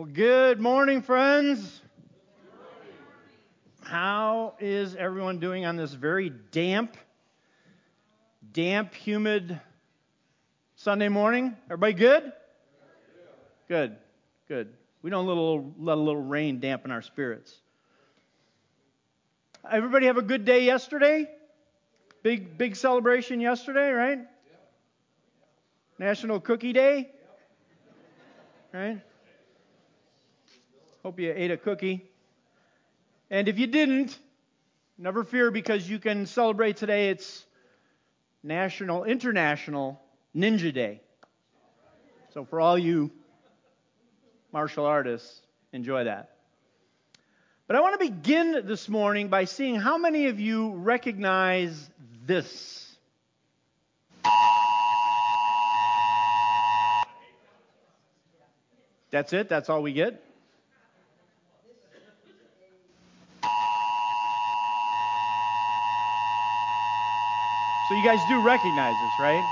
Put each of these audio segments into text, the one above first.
Well, good morning, friends. How is everyone doing on this very damp, damp, humid Sunday morning? Everybody good? Good, good. We don't let a little, let a little rain dampen our spirits. Everybody have a good day yesterday? Big, big celebration yesterday, right? National Cookie Day, right? Hope you ate a cookie. And if you didn't, never fear because you can celebrate today. It's National International Ninja Day. So for all you martial artists, enjoy that. But I want to begin this morning by seeing how many of you recognize this. That's it? That's all we get? So you guys do recognize this, right?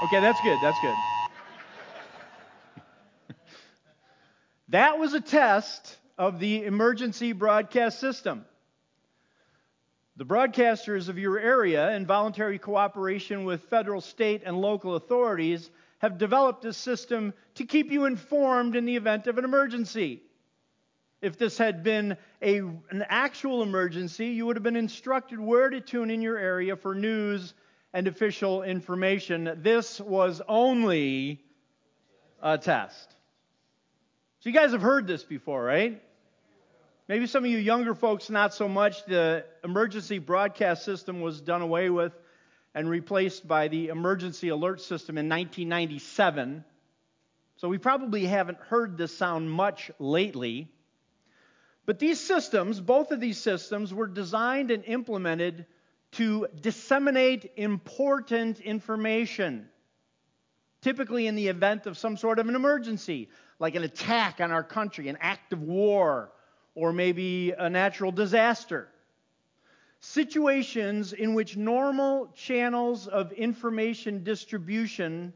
Okay, that's good. That's good. that was a test of the emergency broadcast system. The broadcasters of your area, in voluntary cooperation with federal, state, and local authorities, have developed a system to keep you informed in the event of an emergency. If this had been a, an actual emergency, you would have been instructed where to tune in your area for news and official information. This was only a test. So, you guys have heard this before, right? Maybe some of you younger folks, not so much. The emergency broadcast system was done away with and replaced by the emergency alert system in 1997. So, we probably haven't heard this sound much lately. But these systems, both of these systems, were designed and implemented to disseminate important information, typically in the event of some sort of an emergency, like an attack on our country, an act of war, or maybe a natural disaster. Situations in which normal channels of information distribution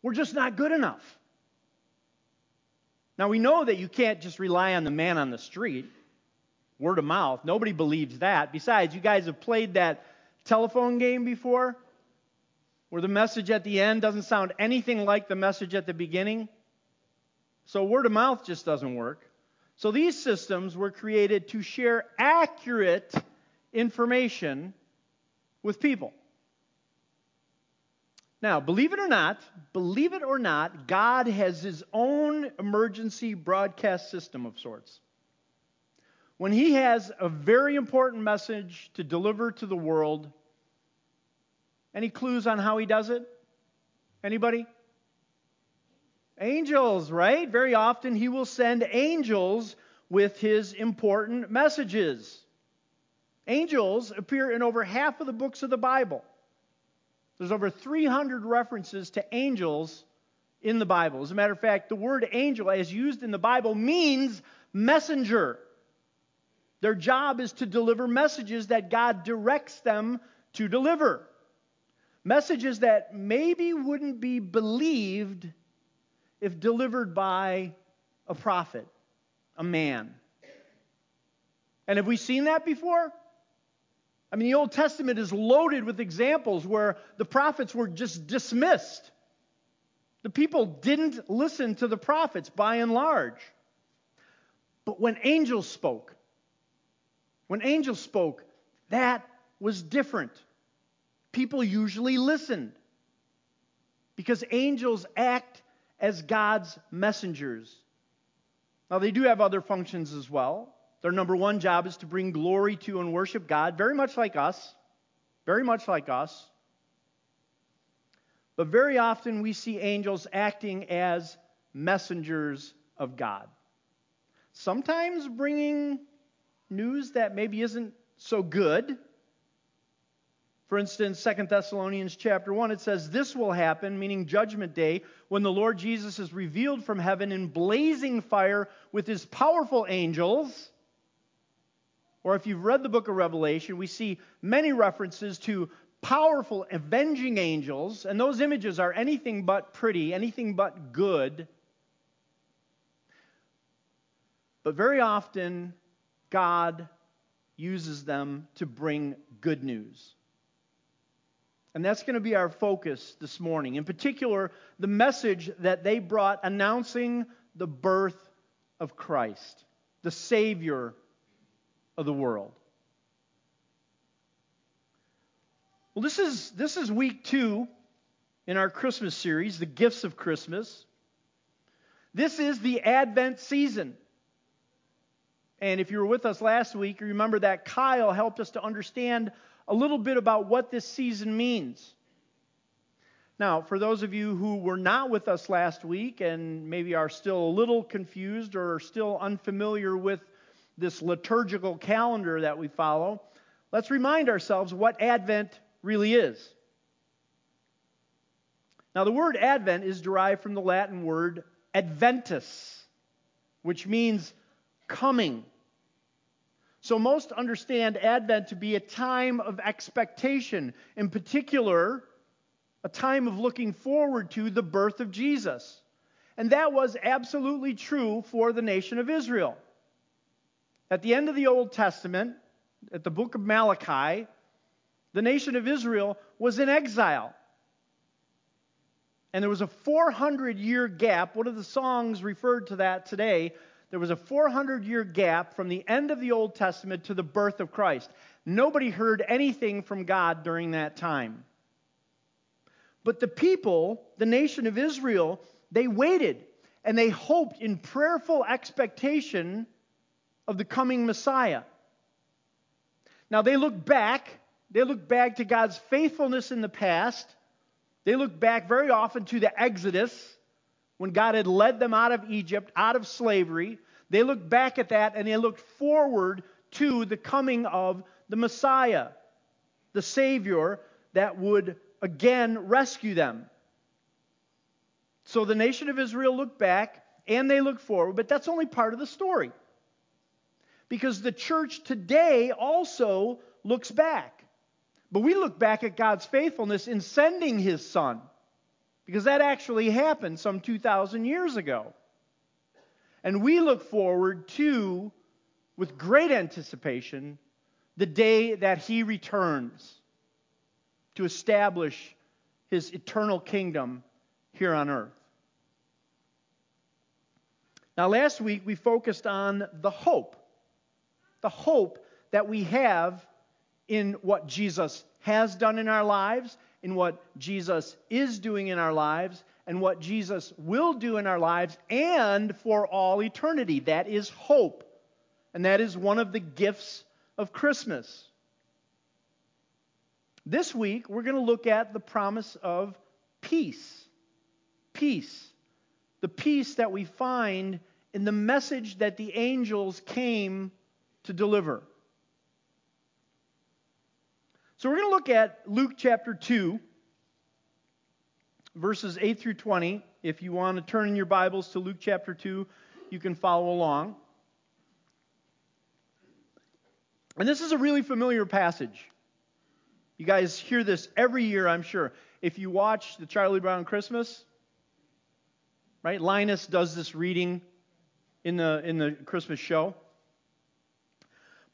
were just not good enough. Now, we know that you can't just rely on the man on the street, word of mouth. Nobody believes that. Besides, you guys have played that telephone game before where the message at the end doesn't sound anything like the message at the beginning. So, word of mouth just doesn't work. So, these systems were created to share accurate information with people. Now, believe it or not, believe it or not, God has his own emergency broadcast system of sorts. When he has a very important message to deliver to the world, any clues on how he does it? Anybody? Angels, right? Very often he will send angels with his important messages. Angels appear in over half of the books of the Bible. There's over 300 references to angels in the Bible. As a matter of fact, the word angel, as used in the Bible, means messenger. Their job is to deliver messages that God directs them to deliver. Messages that maybe wouldn't be believed if delivered by a prophet, a man. And have we seen that before? I mean, the Old Testament is loaded with examples where the prophets were just dismissed. The people didn't listen to the prophets by and large. But when angels spoke, when angels spoke, that was different. People usually listened because angels act as God's messengers. Now, they do have other functions as well. Their number one job is to bring glory to and worship God, very much like us. Very much like us. But very often we see angels acting as messengers of God. Sometimes bringing news that maybe isn't so good. For instance, Second Thessalonians chapter 1, it says, This will happen, meaning judgment day, when the Lord Jesus is revealed from heaven in blazing fire with his powerful angels or if you've read the book of Revelation, we see many references to powerful, avenging angels, and those images are anything but pretty, anything but good. But very often, God uses them to bring good news. And that's going to be our focus this morning. In particular, the message that they brought announcing the birth of Christ, the Savior of the world. Well, this is, this is week two in our Christmas series, The Gifts of Christmas. This is the Advent season. And if you were with us last week, remember that Kyle helped us to understand a little bit about what this season means. Now, for those of you who were not with us last week and maybe are still a little confused or still unfamiliar with this liturgical calendar that we follow, let's remind ourselves what Advent really is. Now, the word Advent is derived from the Latin word adventus, which means coming. So most understand Advent to be a time of expectation, in particular, a time of looking forward to the birth of Jesus. And that was absolutely true for the nation of Israel. At the end of the Old Testament, at the book of Malachi, the nation of Israel was in exile. And there was a 400 year gap. One of the songs referred to that today there was a 400 year gap from the end of the Old Testament to the birth of Christ. Nobody heard anything from God during that time. But the people, the nation of Israel, they waited and they hoped in prayerful expectation of the coming Messiah. Now they look back, they look back to God's faithfulness in the past. They look back very often to the Exodus when God had led them out of Egypt, out of slavery. They looked back at that and they looked forward to the coming of the Messiah, the Savior that would again rescue them. So the nation of Israel looked back and they looked forward, but that's only part of the story. Because the church today also looks back. But we look back at God's faithfulness in sending his son because that actually happened some 2,000 years ago. And we look forward to, with great anticipation, the day that he returns to establish his eternal kingdom here on earth. Now, last week we focused on the hope, the hope that we have in what Jesus has done in our lives in what Jesus is doing in our lives and what Jesus will do in our lives and for all eternity. That is hope. And that is one of the gifts of Christmas. This week, we're going to look at the promise of peace. Peace. The peace that we find in the message that the angels came to deliver. So we're going to look at Luke chapter 2, verses 8 through 20. If you want to turn in your Bibles to Luke chapter 2, you can follow along. And this is a really familiar passage. You guys hear this every year, I'm sure. If you watch the Charlie Brown Christmas, right? Linus does this reading in the in the Christmas show.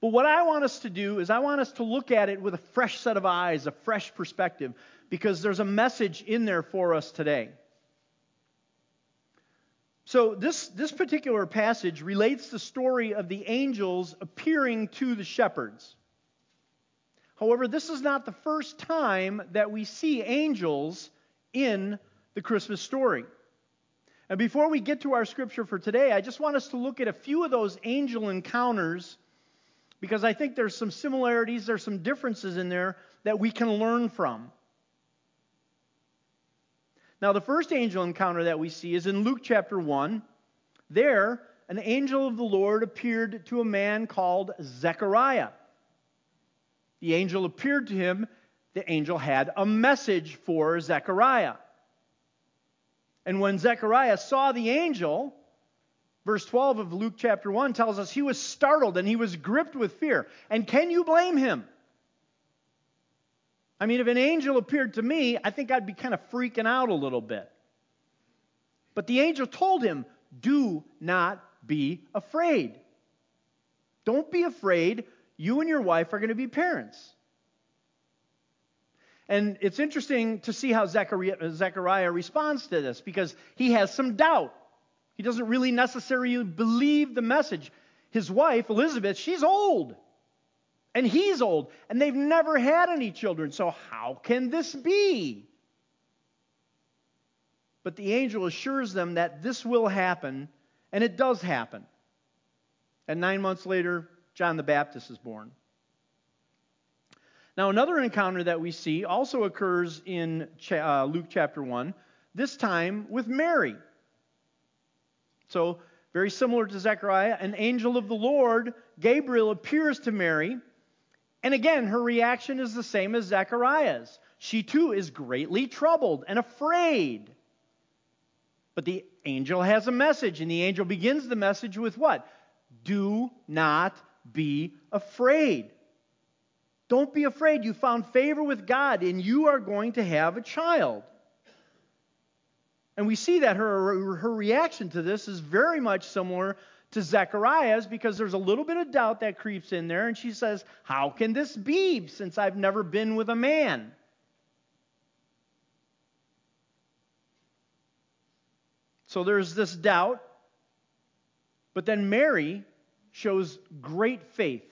But what I want us to do is I want us to look at it with a fresh set of eyes, a fresh perspective, because there's a message in there for us today. So, this, this particular passage relates the story of the angels appearing to the shepherds. However, this is not the first time that we see angels in the Christmas story. And before we get to our scripture for today, I just want us to look at a few of those angel encounters because I think there's some similarities, there's some differences in there that we can learn from. Now, the first angel encounter that we see is in Luke chapter 1. There, an angel of the Lord appeared to a man called Zechariah. The angel appeared to him. The angel had a message for Zechariah. And when Zechariah saw the angel, Verse 12 of Luke chapter 1 tells us he was startled and he was gripped with fear. And can you blame him? I mean, if an angel appeared to me, I think I'd be kind of freaking out a little bit. But the angel told him, Do not be afraid. Don't be afraid. You and your wife are going to be parents. And it's interesting to see how Zechariah, responds to this because he has some doubt. He doesn't really necessarily believe the message. His wife, Elizabeth, she's old. And he's old. And they've never had any children. So how can this be? But the angel assures them that this will happen, and it does happen. And nine months later, John the Baptist is born. Now, another encounter that we see also occurs in uh, Luke chapter 1, this time with Mary. So, very similar to Zechariah, an angel of the Lord, Gabriel, appears to Mary. And again, her reaction is the same as Zechariah's. She too is greatly troubled and afraid. But the angel has a message, and the angel begins the message with what? Do not be afraid. Don't be afraid. You found favor with God, and you are going to have a child. And we see that her, her reaction to this is very much similar to Zechariah's because there's a little bit of doubt that creeps in there. And she says, How can this be since I've never been with a man? So there's this doubt. But then Mary shows great faith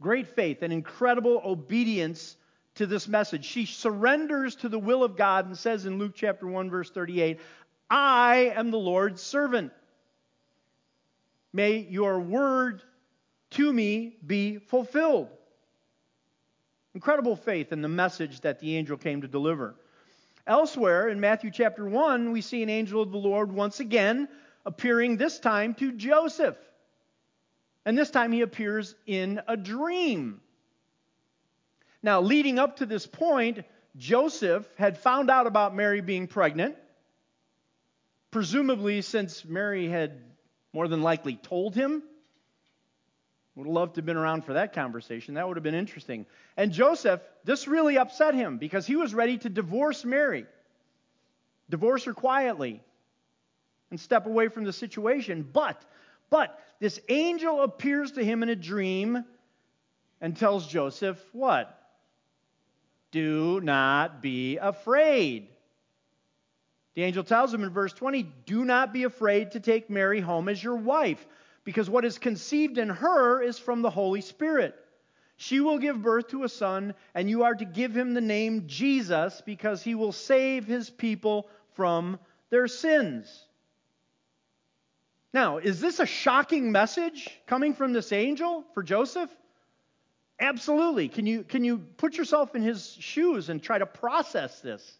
great faith and incredible obedience to this message. She surrenders to the will of God and says in Luke chapter 1 verse 38, I am the Lord's servant. May your word to me be fulfilled. Incredible faith in the message that the angel came to deliver. Elsewhere in Matthew chapter 1, we see an angel of the Lord once again appearing this time to Joseph. And this time he appears in a dream. Now, leading up to this point, Joseph had found out about Mary being pregnant. Presumably, since Mary had more than likely told him. Would have loved to have been around for that conversation. That would have been interesting. And Joseph, this really upset him because he was ready to divorce Mary, divorce her quietly, and step away from the situation. But but this angel appears to him in a dream and tells Joseph what? Do not be afraid. The angel tells him in verse 20, Do not be afraid to take Mary home as your wife, because what is conceived in her is from the Holy Spirit. She will give birth to a son, and you are to give him the name Jesus, because he will save his people from their sins. Now, is this a shocking message coming from this angel for Joseph? Absolutely. Can you, can you put yourself in his shoes and try to process this?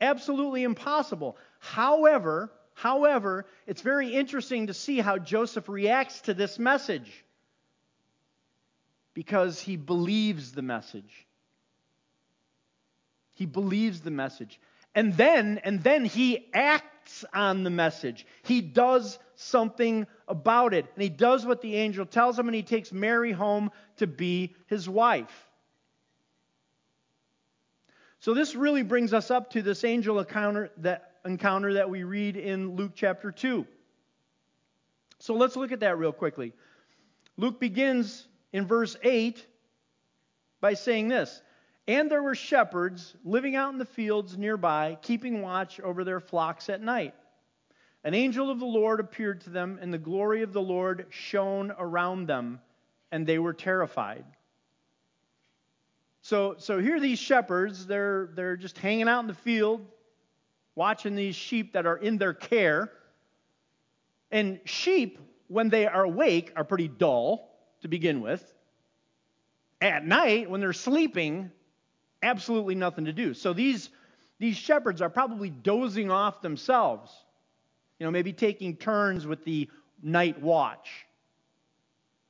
Absolutely impossible. However, however, it's very interesting to see how Joseph reacts to this message because he believes the message. He believes the message. And then, and then he acts on the message. He does something about it. And he does what the angel tells him, and he takes Mary home to be his wife. So this really brings us up to this angel encounter that, encounter that we read in Luke chapter 2. So let's look at that real quickly. Luke begins in verse 8 by saying this and there were shepherds living out in the fields nearby, keeping watch over their flocks at night. An angel of the Lord appeared to them, and the glory of the Lord shone around them, and they were terrified. So, so here are these shepherds. They're, they're just hanging out in the field, watching these sheep that are in their care. And sheep, when they are awake, are pretty dull to begin with. At night, when they're sleeping, absolutely nothing to do. So these, these shepherds are probably dozing off themselves, you know, maybe taking turns with the night watch.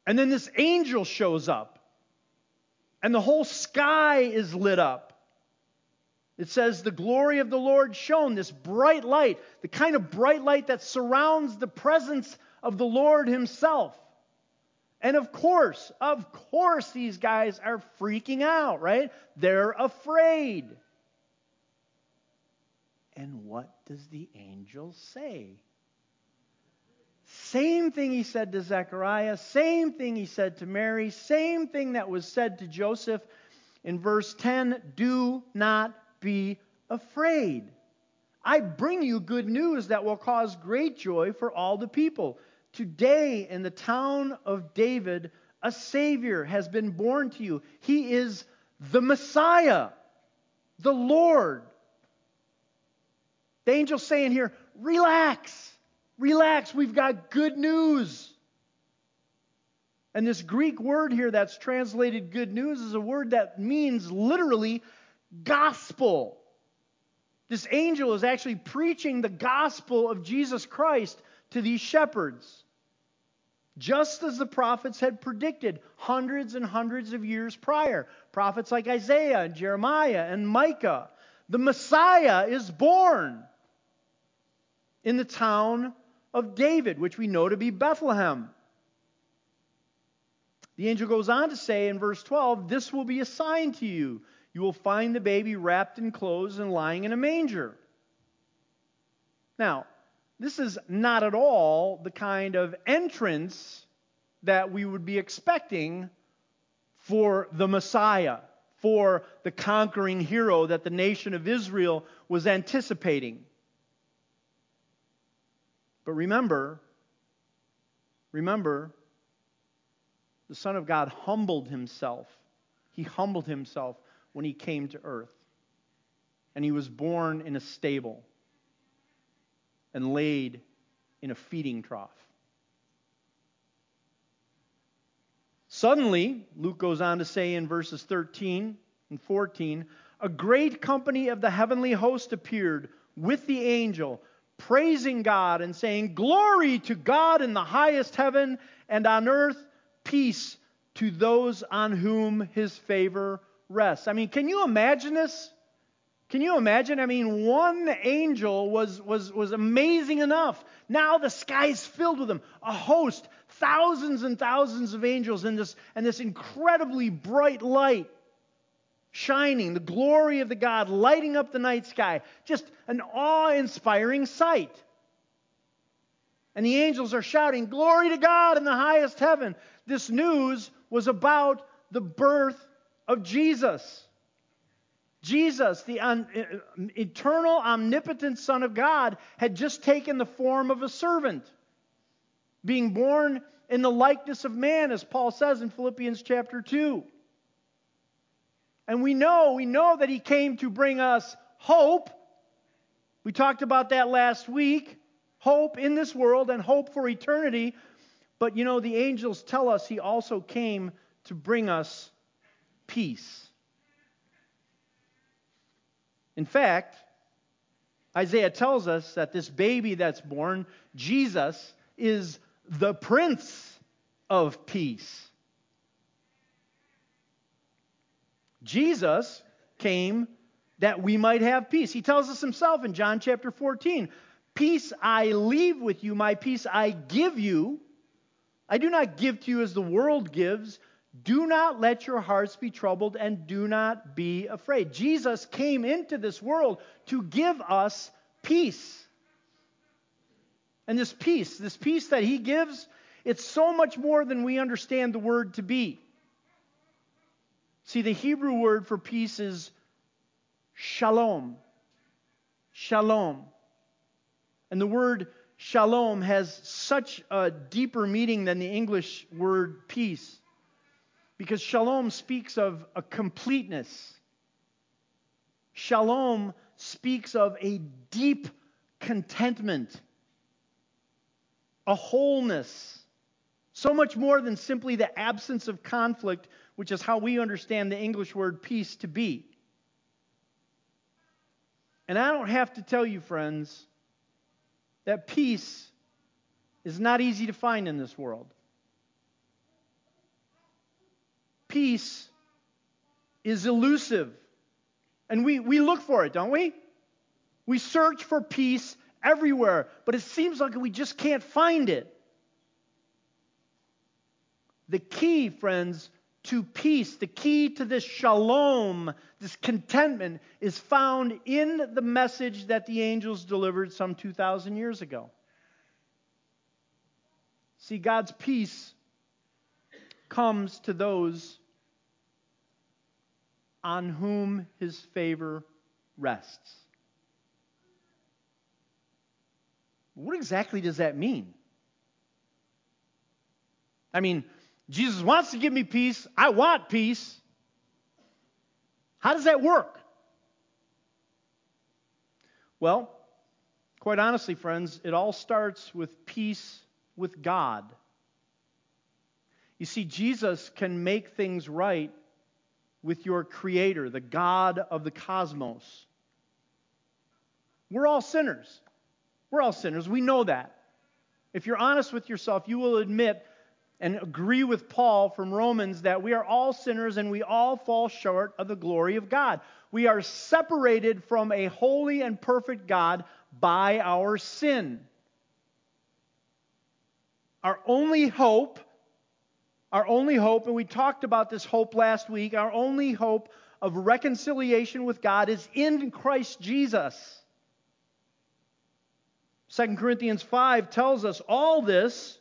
And then this angel shows up, and the whole sky is lit up. It says, The glory of the Lord shone, this bright light, the kind of bright light that surrounds the presence of the Lord Himself. And of course, of course, these guys are freaking out, right? They're afraid. And what does the angel say? Same thing he said to Zechariah, same thing he said to Mary, same thing that was said to Joseph in verse 10 do not be afraid. I bring you good news that will cause great joy for all the people. Today, in the town of David, a Savior has been born to you. He is the Messiah, the Lord. The angel's saying here, relax, relax, we've got good news. And this Greek word here that's translated good news is a word that means literally gospel. This angel is actually preaching the gospel of Jesus Christ to these shepherds. Just as the prophets had predicted hundreds and hundreds of years prior. Prophets like Isaiah and Jeremiah and Micah. The Messiah is born in the town of David, which we know to be Bethlehem. The angel goes on to say in verse 12, This will be a sign to you. You will find the baby wrapped in clothes and lying in a manger. Now, this is not at all the kind of entrance that we would be expecting for the Messiah, for the conquering hero that the nation of Israel was anticipating. But remember, remember, the Son of God humbled himself. He humbled himself when he came to earth. And he was born in a stable and laid in a feeding trough. Suddenly, Luke goes on to say in verses 13 and 14, a great company of the heavenly host appeared with the angel, praising God and saying, Glory to God in the highest heaven, and on earth peace to those on whom his favor rests. I mean, can you imagine this? Can you imagine? I mean, one angel was, was, was amazing enough. Now the sky's filled with them. A host, thousands and thousands of angels in this, and this incredibly bright light shining, the glory of the God lighting up the night sky. Just an awe inspiring sight. And the angels are shouting, Glory to God in the highest heaven. This news was about the birth of Jesus. Jesus, the un- uh, um, eternal, omnipotent Son of God, had just taken the form of a servant, being born in the likeness of man, as Paul says in Philippians chapter 2. And we know, we know that he came to bring us hope. We talked about that last week hope in this world and hope for eternity. But you know, the angels tell us he also came to bring us peace. In fact, Isaiah tells us that this baby that's born, Jesus, is the Prince of Peace. Jesus came that we might have peace. He tells us himself in John chapter 14 Peace I leave with you, my peace I give you. I do not give to you as the world gives. Do not let your hearts be troubled and do not be afraid. Jesus came into this world to give us peace. And this peace, this peace that he gives, it's so much more than we understand the word to be. See, the Hebrew word for peace is shalom. Shalom. And the word shalom has such a deeper meaning than the English word peace. Because shalom speaks of a completeness. Shalom speaks of a deep contentment, a wholeness. So much more than simply the absence of conflict, which is how we understand the English word peace to be. And I don't have to tell you, friends, that peace is not easy to find in this world. Peace is elusive. And we, we look for it, don't we? We search for peace everywhere, but it seems like we just can't find it. The key, friends, to peace, the key to this shalom, this contentment, is found in the message that the angels delivered some 2,000 years ago. See, God's peace comes to those on whom his favor rests. What exactly does that mean? I mean, Jesus wants to give me peace. I want peace. How does that work? Well, quite honestly, friends, it all starts with peace with God. You see, Jesus can make things right with your Creator, the God of the cosmos. We're all sinners. We're all sinners. We know that. If you're honest with yourself, you will admit and agree with Paul from Romans that we are all sinners and we all fall short of the glory of God. We are separated from a holy and perfect God by our sin. Our only hope, our only hope, and we talked about this hope last week, our only hope of reconciliation with God is in Christ Jesus. 2 Corinthians 5 tells us all this,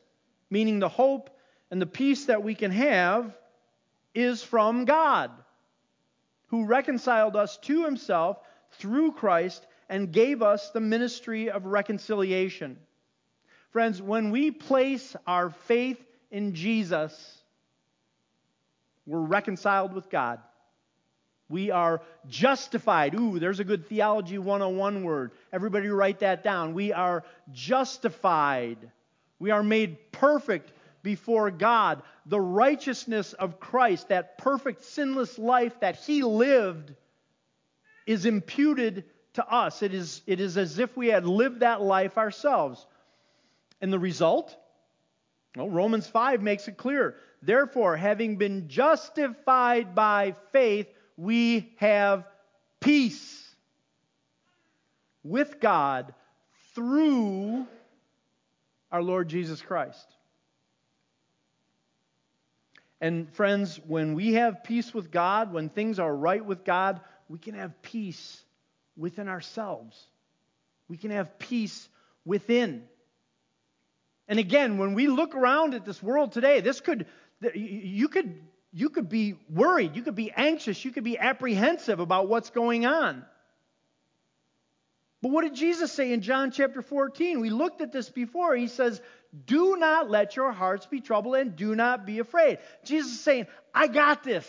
meaning the hope and the peace that we can have is from God, who reconciled us to himself through Christ and gave us the ministry of reconciliation. Friends, when we place our faith in Jesus, we're reconciled with God. We are justified. Ooh, there's a good theology 101 word. Everybody write that down. We are justified. We are made perfect before God. The righteousness of Christ, that perfect sinless life that He lived, is imputed to us. It is, it is as if we had lived that life ourselves. And the result? Well, Romans 5 makes it clear. Therefore, having been justified by faith, we have peace with God through our Lord Jesus Christ. And friends, when we have peace with God, when things are right with God, we can have peace within ourselves. We can have peace within. And again, when we look around at this world today, this could you could you could be worried, you could be anxious, you could be apprehensive about what's going on. But what did Jesus say in John chapter 14? We looked at this before. He says, do not let your hearts be troubled and do not be afraid. Jesus is saying, I got this.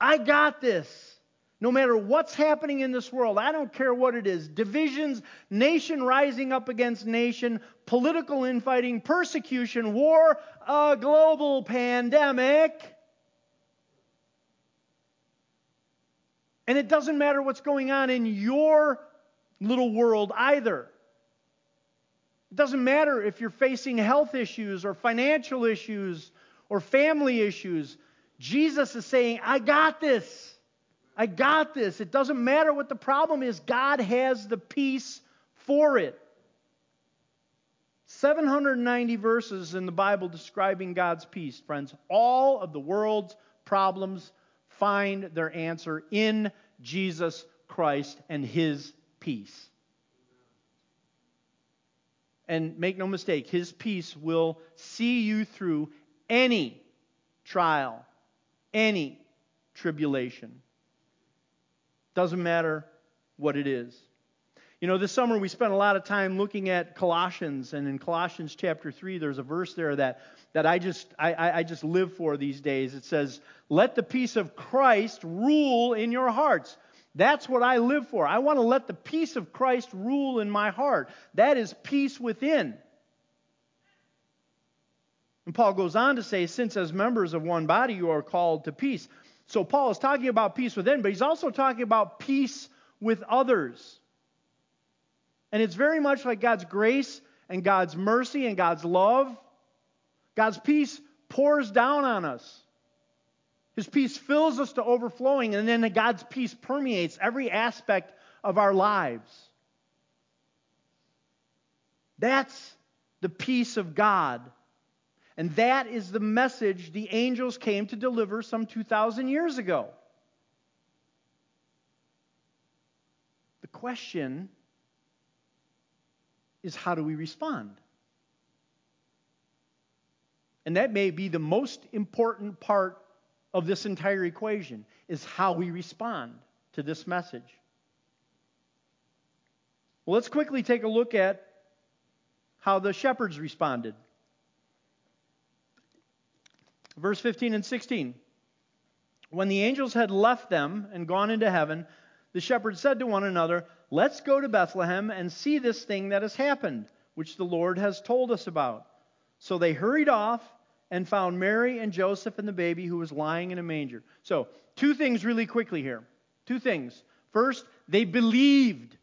I got this. No matter what's happening in this world, I don't care what it is divisions, nation rising up against nation, political infighting, persecution, war, a global pandemic. And it doesn't matter what's going on in your little world either. It doesn't matter if you're facing health issues or financial issues or family issues. Jesus is saying, I got this. I got this. It doesn't matter what the problem is, God has the peace for it. 790 verses in the Bible describing God's peace, friends. All of the world's problems find their answer in Jesus Christ and his peace. And make no mistake, his peace will see you through any trial, any tribulation. Doesn't matter what it is. You know, this summer we spent a lot of time looking at Colossians, and in Colossians chapter 3, there's a verse there that, that I, just, I, I just live for these days. It says, Let the peace of Christ rule in your hearts that's what I live for. I want to let the peace of Christ rule in my heart. That is peace within. And Paul goes on to say, since as members of one body you are called to peace. So Paul is talking about peace within, but he's also talking about peace with others. And it's very much like God's grace and God's mercy and God's love. God's peace pours down on us. His peace fills us to overflowing, and then God's peace permeates every aspect of our lives. That's the peace of God. And that is the message the angels came to deliver some 2,000 years ago. The question is how do we respond? And that may be the most important part of this entire equation is how we respond to this message. Well, let's quickly take a look at how the shepherds responded. Verse 15 and 16. When the angels had left them and gone into heaven, the shepherds said to one another, Let's go to Bethlehem and see this thing that has happened, which the Lord has told us about. So they hurried off and found Mary and Joseph and the baby who was lying in a manger. So, two things really quickly here. Two things. First, they believed.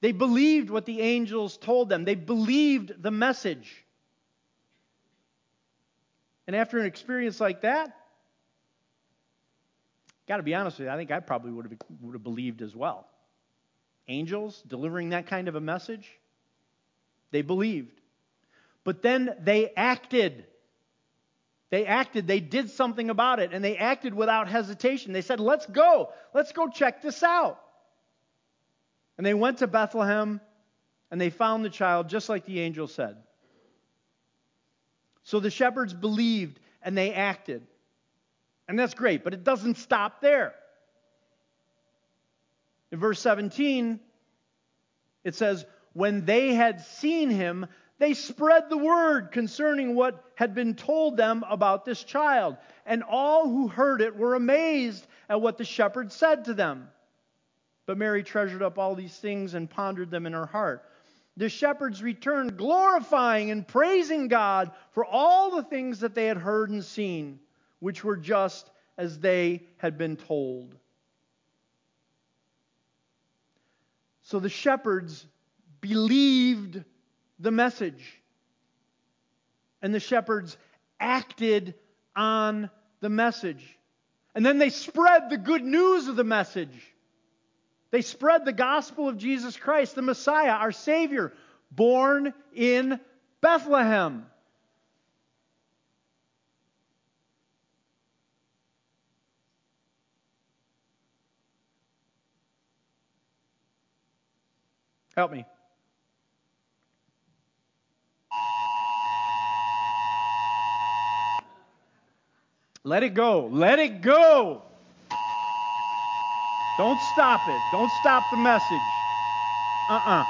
They believed what the angels told them, they believed the message. And after an experience like that, got to be honest with you, I think I probably would have, would have believed as well. Angels delivering that kind of a message, they believed. But then they acted. They acted. They did something about it, and they acted without hesitation. They said, Let's go. Let's go check this out. And they went to Bethlehem, and they found the child just like the angel said. So the shepherds believed and they acted. And that's great, but it doesn't stop there. In verse 17, it says, When they had seen him, they spread the word concerning what had been told them about this child. And all who heard it were amazed at what the shepherds said to them. But Mary treasured up all these things and pondered them in her heart the shepherds returned, glorifying and praising God for all the things that they had heard and seen, which were just as they had been told. So the shepherds believed the message, and the shepherds acted on the message. And then they spread the good news of the message. They spread the gospel of Jesus Christ, the Messiah, our Savior, born in Bethlehem. Help me. Let it go. Let it go. Don't stop it. Don't stop the message. Uh uh-uh. uh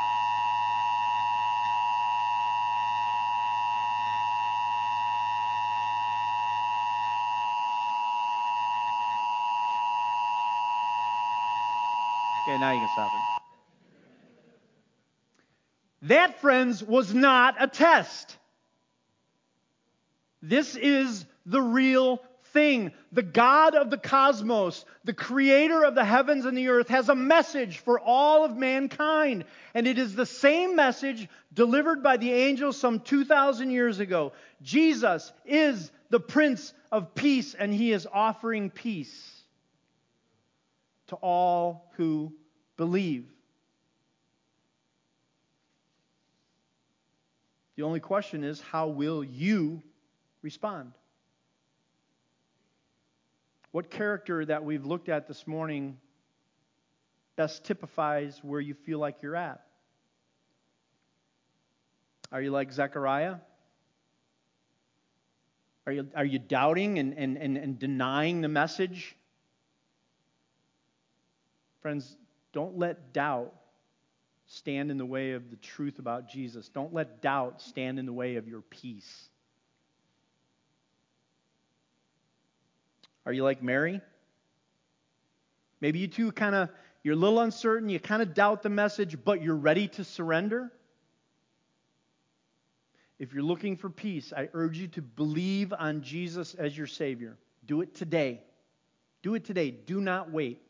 Okay, now you can stop it. That, friends, was not a test. This is the real thing. The God of the cosmos, the creator of the heavens and the earth, has a message for all of mankind. And it is the same message delivered by the angel some 2,000 years ago. Jesus is the Prince of Peace, and he is offering peace to all who believe. The only question is how will you respond? What character that we've looked at this morning best typifies where you feel like you're at? Are you like Zechariah? Are you, are you doubting and, and, and, and denying the message? Friends, don't let doubt stand in the way of the truth about Jesus. Don't let doubt stand in the way of your peace. Are you like Mary? Maybe you too kind of, you're a little uncertain, you kind of doubt the message, but you're ready to surrender. If you're looking for peace, I urge you to believe on Jesus as your Savior. Do it today. Do it today. Do not wait.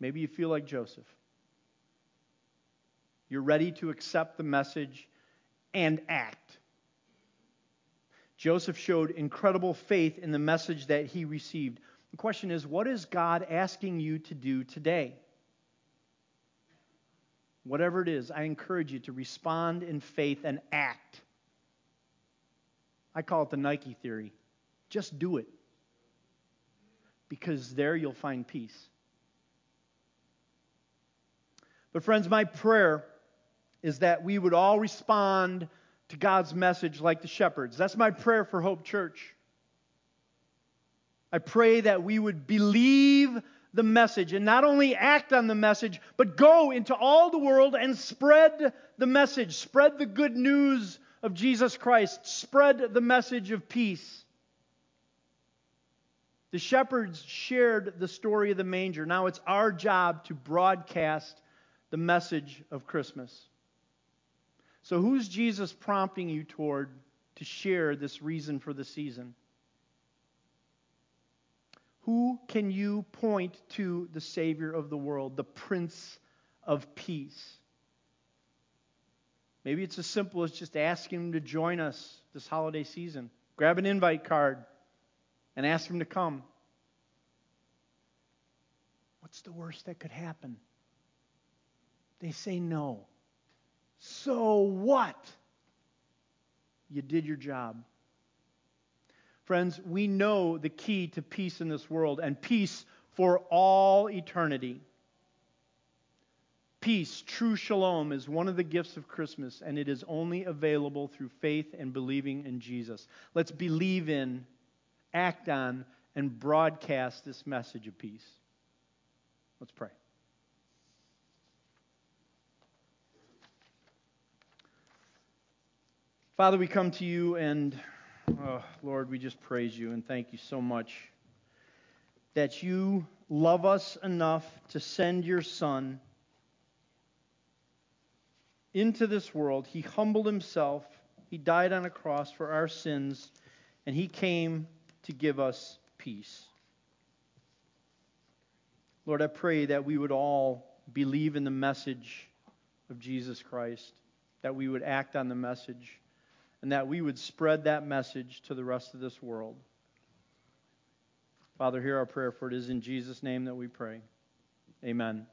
Maybe you feel like Joseph. You're ready to accept the message and act. Joseph showed incredible faith in the message that he received. The question is what is God asking you to do today? whatever it is, I encourage you to respond in faith and act. I call it the Nike theory. Just do it. Because there you'll find peace. But, friends, my prayer is that we would all respond to God's message like the shepherds. That's my prayer for Hope Church. I pray that we would believe the message and not only act on the message, but go into all the world and spread the message, spread the good news of Jesus Christ, spread the message of peace. The shepherds shared the story of the manger. Now it's our job to broadcast the message of Christmas. So, who's Jesus prompting you toward to share this reason for the season? Who can you point to the Savior of the world, the Prince of Peace? Maybe it's as simple as just asking him to join us this holiday season. Grab an invite card and ask him to come. What's the worst that could happen? They say no. So what? You did your job. Friends, we know the key to peace in this world and peace for all eternity. Peace, true shalom, is one of the gifts of Christmas, and it is only available through faith and believing in Jesus. Let's believe in, act on, and broadcast this message of peace. Let's pray. Father, we come to you and Oh, Lord, we just praise you and thank you so much that you love us enough to send your Son into this world. He humbled himself, He died on a cross for our sins, and He came to give us peace. Lord, I pray that we would all believe in the message of Jesus Christ, that we would act on the message and that we would spread that message to the rest of this world. Father, hear our prayer, for it is in Jesus' name that we pray. Amen.